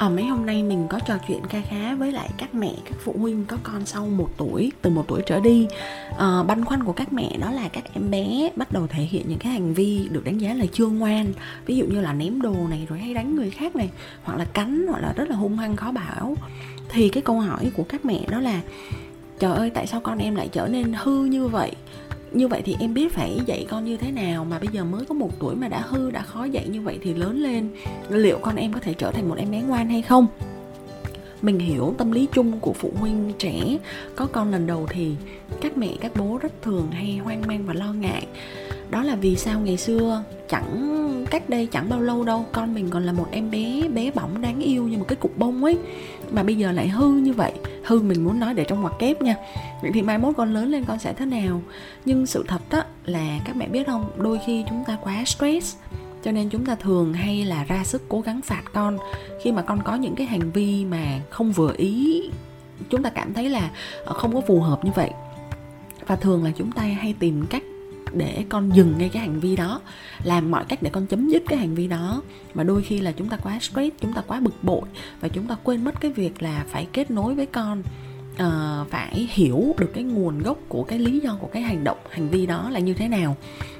Ở mấy hôm nay mình có trò chuyện kha khá với lại các mẹ các phụ huynh có con sau một tuổi từ một tuổi trở đi. À, băn khoăn của các mẹ đó là các em bé bắt đầu thể hiện những cái hành vi được đánh giá là chưa ngoan ví dụ như là ném đồ này rồi hay đánh người khác này hoặc là cắn hoặc là rất là hung hăng khó bảo. Thì cái câu hỏi của các mẹ đó là trời ơi tại sao con em lại trở nên hư như vậy? Như vậy thì em biết phải dạy con như thế nào mà bây giờ mới có một tuổi mà đã hư, đã khó dạy như vậy thì lớn lên, liệu con em có thể trở thành một em bé ngoan hay không? Mình hiểu tâm lý chung của phụ huynh trẻ. Có con lần đầu thì các mẹ, các bố rất thường hay hoang mang và lo ngại. Đó là vì sao ngày xưa chẳng, cách đây chẳng bao lâu đâu, con mình còn là một em bé bé bỏng đáng yêu như một cái cục bông ấy. Mà bây giờ lại hư như vậy, hư mình muốn nói để trong ngoặc kép nha vậy thì mai mốt con lớn lên con sẽ thế nào? Nhưng sự thật đó là các mẹ biết không? Đôi khi chúng ta quá stress, cho nên chúng ta thường hay là ra sức cố gắng phạt con. Khi mà con có những cái hành vi mà không vừa ý, chúng ta cảm thấy là ờ, không có phù hợp như vậy. Và thường là chúng ta hay tìm cách để con dừng ngay cái hành vi đó, làm mọi cách để con chấm dứt cái hành vi đó. Mà đôi khi là chúng ta quá stress, chúng ta quá bực bội và chúng ta quên mất cái việc là phải kết nối với con uh, phải hiểu được cái nguồn gốc của cái lý do của cái hành động hành vi đó là như thế nào.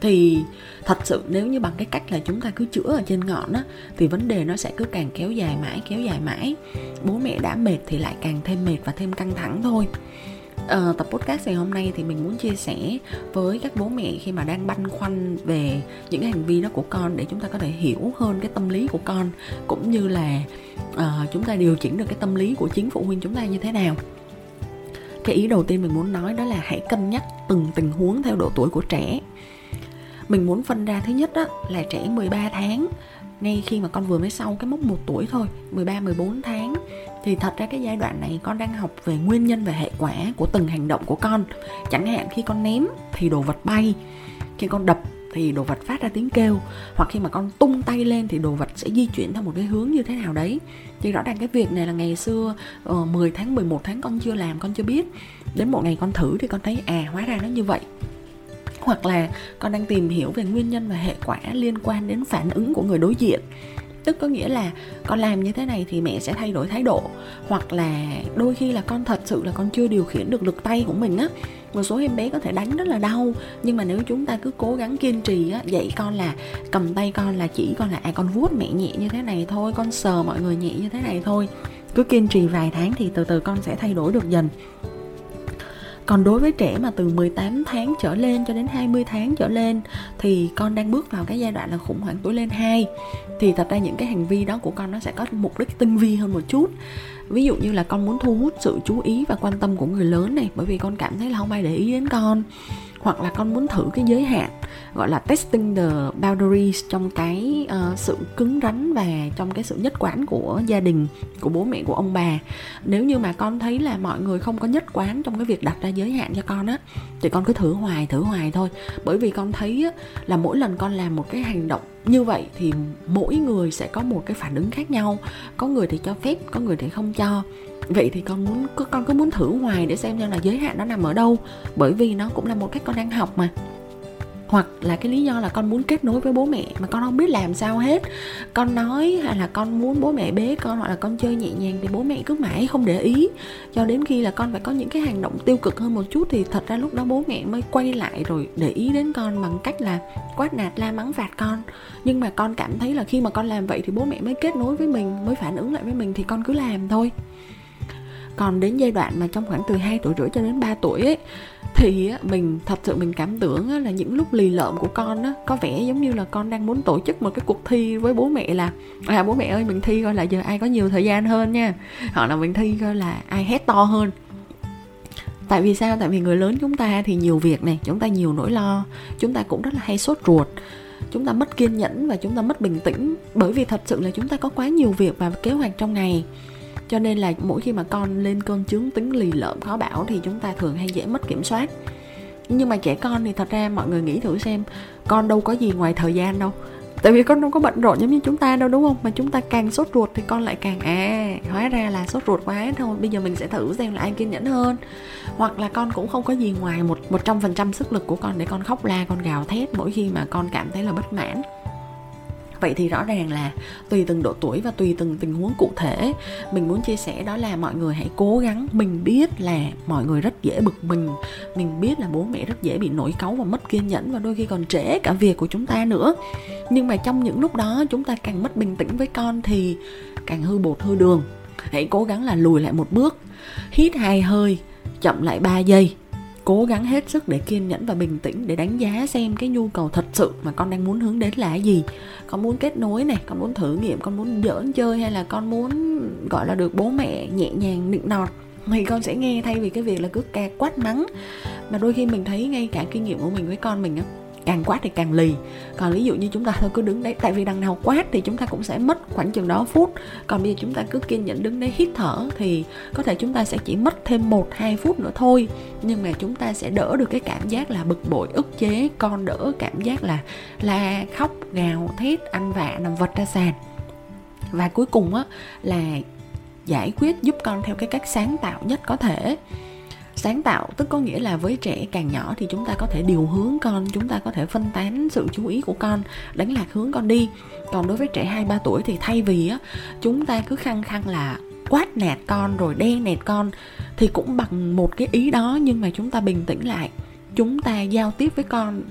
Thì thật sự nếu như bằng cái cách là chúng ta cứ chữa ở trên ngọn á thì vấn đề nó sẽ cứ càng kéo dài mãi kéo dài mãi. Bố mẹ đã mệt thì lại càng thêm mệt và thêm căng thẳng thôi. Uh, tập podcast ngày hôm nay thì mình muốn chia sẻ với các bố mẹ khi mà đang băn khoăn về những cái hành vi đó của con để chúng ta có thể hiểu hơn cái tâm lý của con cũng như là uh, chúng ta điều chỉnh được cái tâm lý của chính phụ huynh chúng ta như thế nào cái ý đầu tiên mình muốn nói đó là hãy cân nhắc từng tình huống theo độ tuổi của trẻ. Mình muốn phân ra thứ nhất đó là trẻ 13 tháng. Ngay khi mà con vừa mới sau cái mốc 1 tuổi thôi 13 14 tháng, thì thật ra cái giai đoạn này con đang học về nguyên nhân và hệ quả của từng hành động của con. Chẳng hạn khi con ném thì đồ vật bay, khi con đập thì đồ vật phát ra tiếng kêu. Hoặc khi mà con tung tay lên thì đồ vật sẽ di chuyển theo một cái hướng như thế nào đấy. Thì rõ ràng cái việc này là ngày xưa ờ, uh, 10 tháng 11 tháng con chưa làm con chưa biết. Đến một ngày con thử thì con thấy à hóa ra nó như vậy. Hoặc là con đang tìm hiểu về nguyên nhân và hệ quả liên quan đến phản ứng của người đối diện tức có nghĩa là con làm như thế này thì mẹ sẽ thay đổi thái độ, hoặc là đôi khi là con thật sự là con chưa điều khiển được lực tay của mình á. Một số em bé có thể đánh rất là đau, nhưng mà nếu chúng ta cứ cố gắng kiên trì á, dạy con là cầm tay con là chỉ con là à con vuốt mẹ nhẹ như thế này thôi, con sờ mọi người nhẹ như thế này thôi. Cứ kiên trì vài tháng thì từ từ con sẽ thay đổi được dần còn đối với trẻ mà từ 18 tháng trở lên cho đến 20 tháng trở lên, thì con đang bước vào cái giai đoạn là khủng hoảng tuổi lên 2 thì thật ra những cái hành vi đó của con nó sẽ có mục đích tinh vi hơn một chút. Ví dụ như là con muốn thu hút sự chú ý và quan tâm của người lớn này, bởi vì con cảm thấy là không ai để ý đến con hoặc là con muốn thử cái giới hạn gọi là testing the boundaries trong cái uh, sự cứng rắn và trong cái sự nhất quán của gia đình của bố mẹ của ông bà. Nếu như mà con thấy là mọi người không có nhất quán trong cái việc đặt ra giới hạn cho con á thì con cứ thử hoài thử hoài thôi. Bởi vì con thấy á, là mỗi lần con làm một cái hành động như vậy thì mỗi người sẽ có một cái phản ứng khác nhau. Có người thì cho phép có người thì không cho vậy thì con muốn con cứ muốn thử hoài để xem xem là giới hạn nó nằm ở đâu? Bởi vì nó cũng là một cách con đang học mà. Hoặc là cái lý do là con muốn kết nối với bố mẹ mà con không biết làm sao hết. Con nói hay là con muốn bố mẹ bế con hoặc là con chơi nhẹ nhàng thì bố mẹ cứ mãi không để ý. Cho đến khi là con phải có những cái hành động tiêu cực hơn một chút thì thật ra lúc đó bố mẹ mới quay lại rồi để ý đến con bằng cách là quát nạt, la mắng, phạt con. Nhưng mà con cảm thấy là khi mà con làm vậy thì bố mẹ mới kết nối với mình, mới phản ứng lại với mình thì con cứ làm thôi còn đến giai đoạn mà trong khoảng từ 2 tuổi rưỡi cho đến 3 tuổi ấy, thì mình, thật sự mình cảm tưởng là những lúc lì lợm của con á, có vẻ giống như là con đang muốn tổ chức một cái cuộc thi với bố mẹ là à bố mẹ ơi, mình thi coi là giờ ai có nhiều thời gian hơn nha. Hoặc là mình thi coi là ai hét to hơn. Tại vì sao? Tại vì người lớn chúng ta thì nhiều việc này, chúng ta nhiều nỗi lo, chúng ta cũng rất là hay sốt ruột, chúng ta mất kiên nhẫn và chúng ta mất bình tĩnh. Bởi vì thật sự là chúng ta có quá nhiều việc và kế hoạch trong ngày cho nên là mỗi khi mà con lên cơn chướng tính lì lợm khó bảo thì chúng ta thường hay dễ mất kiểm soát. Nhưng mà trẻ con thì thật ra mọi người nghĩ thử xem, con đâu có gì ngoài thời gian đâu. Tại vì con đâu có bận rộn giống như chúng ta đâu, đúng không? Mà chúng ta càng sốt ruột thì con lại càng à hóa ra là sốt ruột quá thôi. Bây giờ mình sẽ thử xem là ai kiên nhẫn hơn. Hoặc là con cũng không có gì ngoài một một trăm phần trăm sức lực của con để con khóc la, con gào thét mỗi khi mà con cảm thấy là bất mãn vậy thì rõ ràng là tùy từng độ tuổi và tùy từng tình huống cụ thể. Mình muốn chia sẻ đó là mọi người hãy cố gắng. Mình biết là mọi người rất dễ bực mình. Mình biết là bố mẹ rất dễ bị nổi cáu và mất kiên nhẫn và đôi khi còn trễ cả việc của chúng ta nữa. Nhưng mà trong những lúc đó, chúng ta càng mất bình tĩnh với con thì càng hư bột, hư đường. Hãy cố gắng là lùi lại một bước. Hít hai hơi, chậm lại 3 giây cố gắng hết sức để kiên nhẫn và bình tĩnh để đánh giá xem cái nhu cầu thật sự mà con đang muốn hướng đến là gì. Con muốn kết nối này, con muốn thử nghiệm, con muốn giỡn chơi hay là con muốn, gọi là, được bố mẹ nhẹ nhàng nịnh nọt thì con sẽ nghe thay vì cái việc là cứ ca quát mắng. Mà đôi khi mình thấy ngay cả kinh nghiệm của mình với con mình á càng quát thì càng lì. Còn ví dụ như chúng ta thôi, cứ đứng đấy, tại vì đằng nào quát thì chúng ta cũng sẽ mất khoảng chừng đó phút. Còn bây giờ chúng ta cứ kiên nhẫn đứng đấy hít thở thì có thể chúng ta sẽ chỉ mất thêm một, hai phút nữa thôi. Nhưng mà chúng ta sẽ đỡ được cái cảm giác là bực bội, ức chế, con đỡ cảm giác là la, khóc, gào, thét, ăn vạ, nằm vật ra sàn. Và cuối cùng á, là giải quyết giúp con theo cái cách sáng tạo nhất có thể sáng tạo, tức có nghĩa là với trẻ càng nhỏ thì chúng ta có thể điều hướng con, chúng ta có thể phân tán sự chú ý của con, đánh lạc hướng con đi. Còn đối với trẻ hai, ba tuổi thì thay vì á, chúng ta cứ khăng khăng là quát nạt con rồi đen nẹt con thì cũng bằng một cái ý đó nhưng mà chúng ta bình tĩnh lại. Chúng ta giao tiếp với con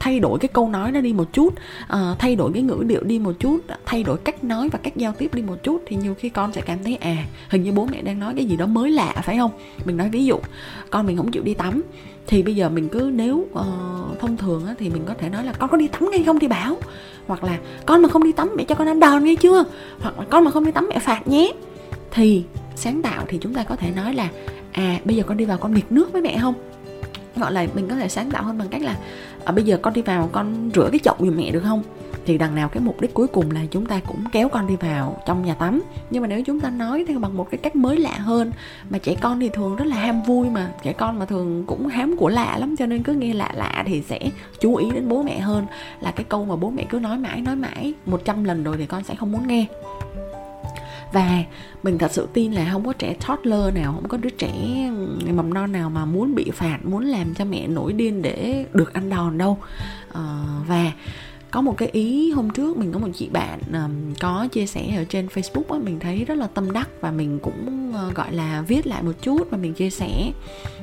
thay đổi cái câu nói nó đi một chút uh, thay đổi cái ngữ điệu đi một chút thay đổi cách nói và cách giao tiếp đi một chút thì nhiều khi con sẽ cảm thấy à hình như bố mẹ đang nói cái gì đó mới lạ phải không? Mình nói ví dụ con mình không chịu đi tắm thì bây giờ mình cứ nếu uh, thông thường á, thì mình có thể nói là con có đi tắm ngay không? thì bảo. Hoặc là con mà không đi tắm mẹ cho con ăn đòn nghe chưa? Hoặc là con mà không đi tắm mẹ phạt nhé. Thì sáng tạo thì chúng ta có thể nói là à bây giờ con đi vào con nghịch nước với mẹ không? Gọi là mình có thể sáng tạo hơn bằng cách là à, bây giờ con đi vào con rửa cái chậu giùm mẹ được không? Thì đằng nào cái mục đích cuối cùng là chúng ta cũng kéo con đi vào trong nhà tắm. Nhưng mà nếu chúng ta nói theo bằng một cái cách mới lạ hơn mà trẻ con thì thường rất là ham vui mà. Trẻ con mà thường cũng hám của lạ lắm cho nên cứ nghe lạ lạ thì sẽ chú ý đến bố mẹ hơn. Là cái câu mà bố mẹ cứ nói mãi nói mãi một trăm lần rồi thì con sẽ không muốn nghe và mình thật sự tin là không có trẻ toddler nào không có đứa trẻ mầm non nào mà muốn bị phạt muốn làm cho mẹ nổi điên để được ăn đòn đâu. À, và có một cái ý hôm trước mình có một chị bạn um, có chia sẻ ở trên Facebook á, mình thấy rất là tâm đắc và mình cũng uh, gọi là viết lại một chút và mình chia sẻ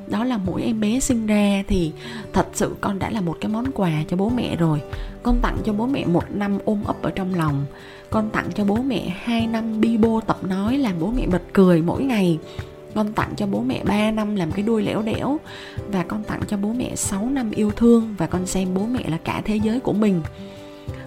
đó là mỗi em bé sinh ra thì thật sự con đã là một cái món quà cho bố mẹ rồi. Con tặng cho bố mẹ một năm ôm ấp ở trong lòng. Con tặng cho bố mẹ hai năm bi bô tập nói, làm bố mẹ bật cười mỗi ngày. Con tặng cho bố mẹ 3 năm làm cái đuôi lẻo đẻo. Và con tặng cho bố mẹ 6 năm yêu thương. Và con xem bố mẹ là cả thế giới của mình.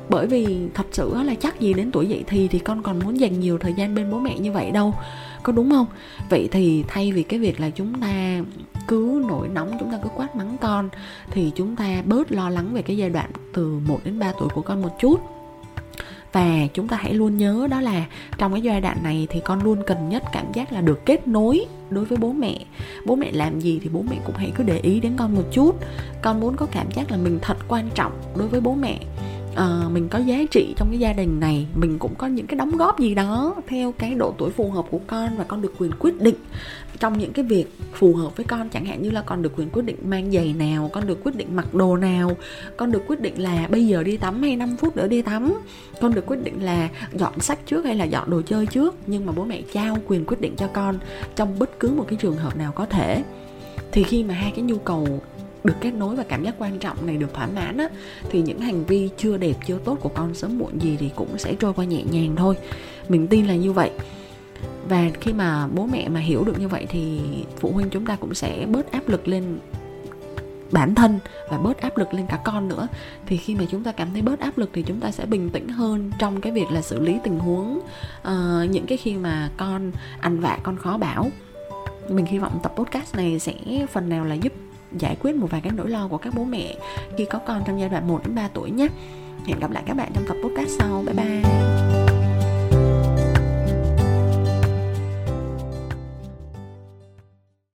Bởi vì thật sự là chắc gì đến tuổi dậy thì thì con còn muốn dành nhiều thời gian bên bố mẹ như vậy đâu có đúng không? Vậy thì thay vì cái việc là chúng ta cứ nổi nóng, chúng ta cứ quát mắng con, thì chúng ta bớt lo lắng về cái giai đoạn từ 1 đến 3 tuổi của con một chút. Và chúng ta hãy luôn nhớ đó là trong cái giai đoạn này thì con luôn cần nhất cảm giác là được kết nối đối với bố mẹ. Bố mẹ làm gì thì bố mẹ cũng hãy cứ để ý đến con một chút. Con muốn có cảm giác là mình thật quan trọng đối với bố mẹ uh, mình có giá trị trong cái gia đình này mình cũng có những cái đóng góp gì đó theo cái độ tuổi phù hợp của con và con được quyền quyết định. Trong những cái việc phù hợp với con chẳng hạn như là con được quyền quyết định mang giày nào con được quyết định mặc đồ nào con được quyết định là bây giờ đi tắm hay 5 phút nữa đi tắm con được quyết định là dọn sách trước hay là dọn đồ chơi trước nhưng mà bố mẹ trao quyền quyết định cho con trong bất cứ một cái trường hợp nào có thể. Thì khi mà hai cái nhu cầu được kết nối và cảm giác quan trọng này được thỏa mãn á thì những hành vi chưa đẹp chưa tốt của con sớm muộn gì thì cũng sẽ trôi qua nhẹ nhàng thôi. Mình tin là như vậy. Và khi mà bố mẹ mà hiểu được như vậy thì phụ huynh chúng ta cũng sẽ bớt áp lực lên bản thân và bớt áp lực lên cả con nữa. Thì khi mà chúng ta cảm thấy bớt áp lực thì chúng ta sẽ bình tĩnh hơn trong cái việc là xử lý tình huống uh, những cái khi mà con ăn vạ con khó bảo. Mình hy vọng tập podcast này sẽ phần nào là giúp giải quyết một vài cái nỗi lo của các bố mẹ khi có con trong giai đoạn 1 đến 3 tuổi nhé. Hẹn gặp lại các bạn trong tập podcast sau. Bye bye.